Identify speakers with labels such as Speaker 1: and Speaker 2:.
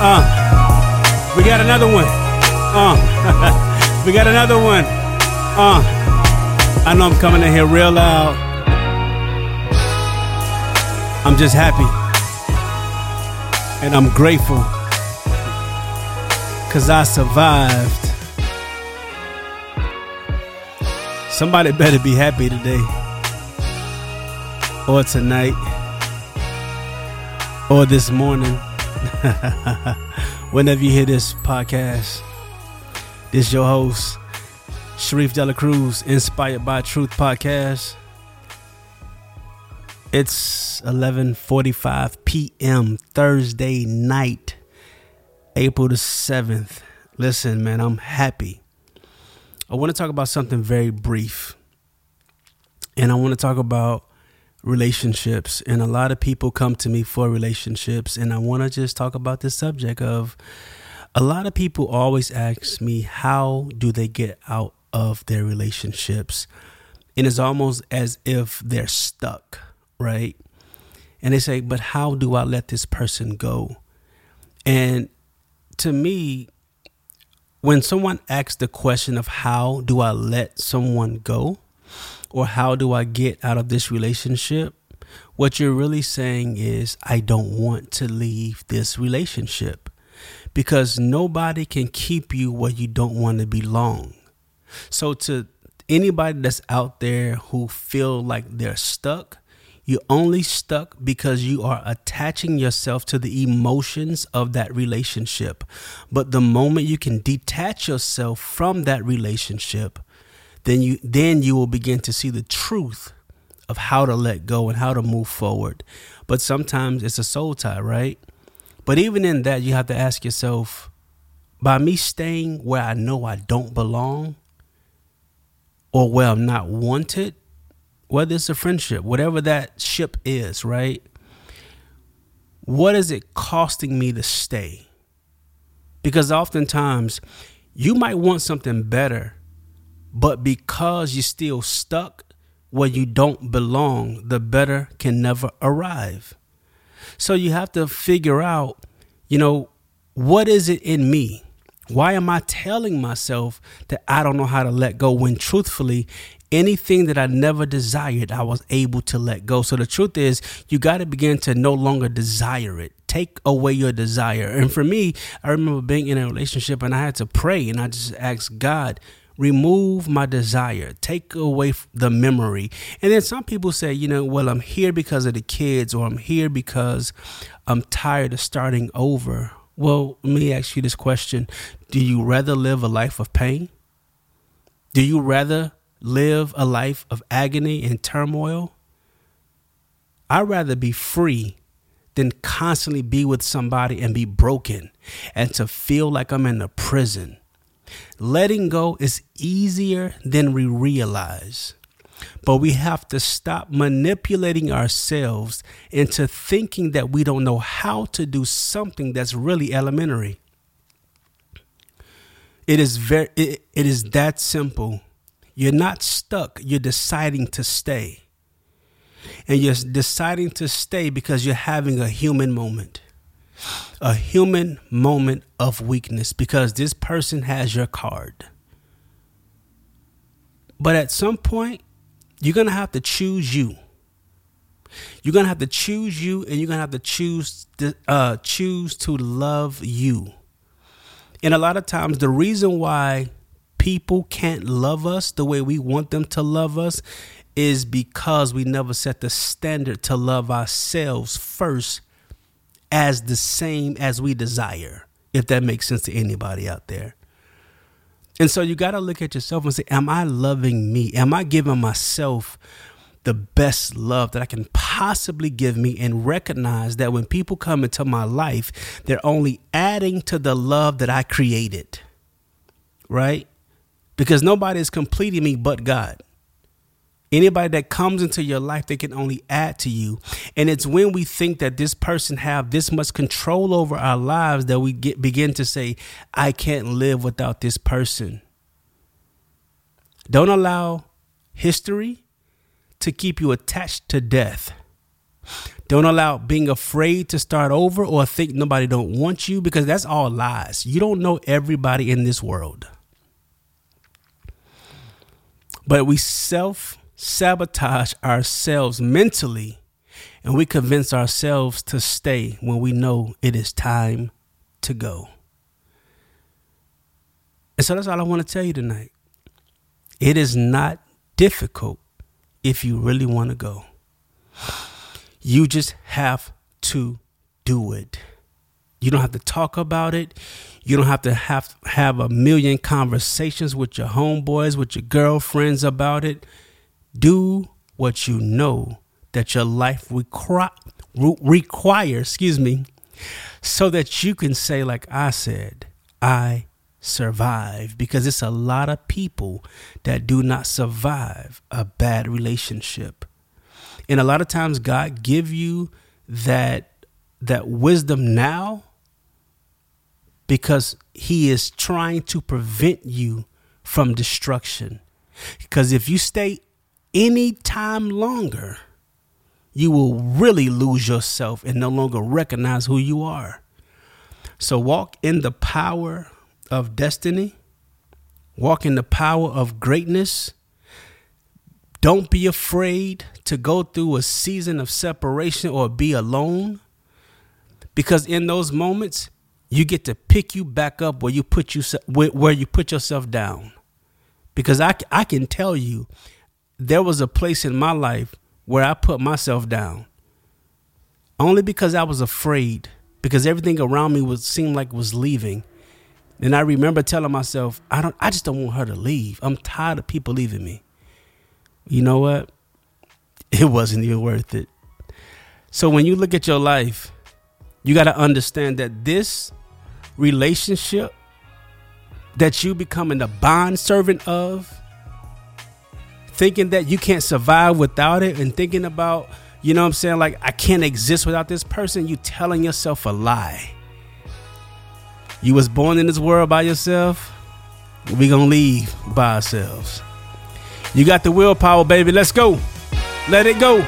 Speaker 1: Uh, we got another one. Uh, we got another one. Uh, I know I'm coming in here real loud. I'm just happy. And I'm grateful. Cause I survived. Somebody better be happy today. Or tonight. Or this morning. Whenever you hear this podcast, this your host, Sharif Dela Cruz, Inspired by Truth Podcast. It's 11:45 p.m. Thursday night, April the 7th. Listen, man, I'm happy. I want to talk about something very brief. And I want to talk about relationships. And a lot of people come to me for relationships. And I want to just talk about this subject of a lot of people always ask me, how do they get out of their relationships? And it's almost as if they're stuck, right? And they say, but how do I let this person go? And to me, when someone asks the question of how do I let someone go or how do I get out of this relationship, what you're really saying is, I don't want to leave this relationship because nobody can keep you where you don't want to belong. So, to anybody that's out there who feel like they're stuck, you're only stuck because you are attaching yourself to the emotions of that relationship. But the moment you can detach yourself from that relationship, then you then you will begin to see the truth of how to let go and how to move forward. But sometimes it's a soul tie, right? But even in that, you have to ask yourself, by me staying where I know I don't belong or where I'm not wanted, whether it's a friendship, whatever that ship is, right? What is it costing me to stay? Because oftentimes you might want something better, but because you're still stuck where you don't belong, the better can never arrive. So you have to figure out, you know, what is it in me? Why am I telling myself that I don't know how to let go when truthfully anything that I never desired, I was able to let go. So the truth is, you got to begin to no longer desire it. Take away your desire. And for me, I remember being in a relationship and I had to pray and I just asked God, remove my desire, take away the memory. And then some people say, you know, well, I'm here because of the kids or I'm here because I'm tired of starting over. Well, let me ask you this question Do you rather live a life of pain? Do you rather live a life of agony and turmoil? I'd rather be free than constantly be with somebody and be broken and to feel like I'm in a prison. Letting go is easier than we realize. But we have to stop manipulating ourselves into thinking that we don't know how to do something that's really elementary. It is very it, it is that simple. You're not stuck, you're deciding to stay. And you're deciding to stay because you're having a human moment. A human moment of weakness because this person has your card. But at some point, you're going to have to choose you. You're going to have to choose you and you're going to have to choose to, uh, choose to love you. And a lot of times the reason why people can't love us the way we want them to love us is because we never set the standard to love ourselves first as the same as we desire, if that makes sense to anybody out there. And so you got to look at yourself and say, Am I loving me? Am I giving myself the best love that I can possibly give me? And recognize that when people come into my life, they're only adding to the love that I created, right? Because nobody is completing me but God. Anybody that comes into your life, they can only add to you. And it's when we think that this person have this much control over our lives that we get begin to say, I can't live without this person. Don't allow history to keep you attached to death. Don't allow being afraid to start over or think nobody don't want you because that's all lies. You don't know everybody in this world. But we self sabotage ourselves mentally and we convince ourselves to stay when we know it is time to go. And so that's all I want to tell you tonight. It is not difficult if you really want to go. You just have to do it. You don't have to talk about it. You don't have to have have a million conversations with your homeboys, with your girlfriends about it. Do what you know that your life require, requires, excuse me, so that you can say like I said, I survive because it's a lot of people that do not survive a bad relationship. And a lot of times God give you that that wisdom now because he is trying to prevent you from destruction. Because if you stay any time longer, you will really lose yourself and no longer recognize who you are. So walk in the power of destiny, walk in the power of greatness. Don't be afraid to go through a season of separation or be alone because in those moments you get to pick you back up where you put you where you put yourself down because I, I can tell you there was a place in my life where I put myself down only because I was afraid because everything around me was seemed like was leaving and I remember telling myself, I don't I just don't want her to leave. I'm tired of people leaving me. You know what? It wasn't even worth it. So when you look at your life, you got to understand that this relationship that you becoming the bond servant of, thinking that you can't survive without it and thinking about, you know what I'm saying, like I can't exist without this person, you telling yourself a lie. You was born in this world by yourself. We gonna leave by ourselves. You got the willpower, baby. Let's go. Let it go.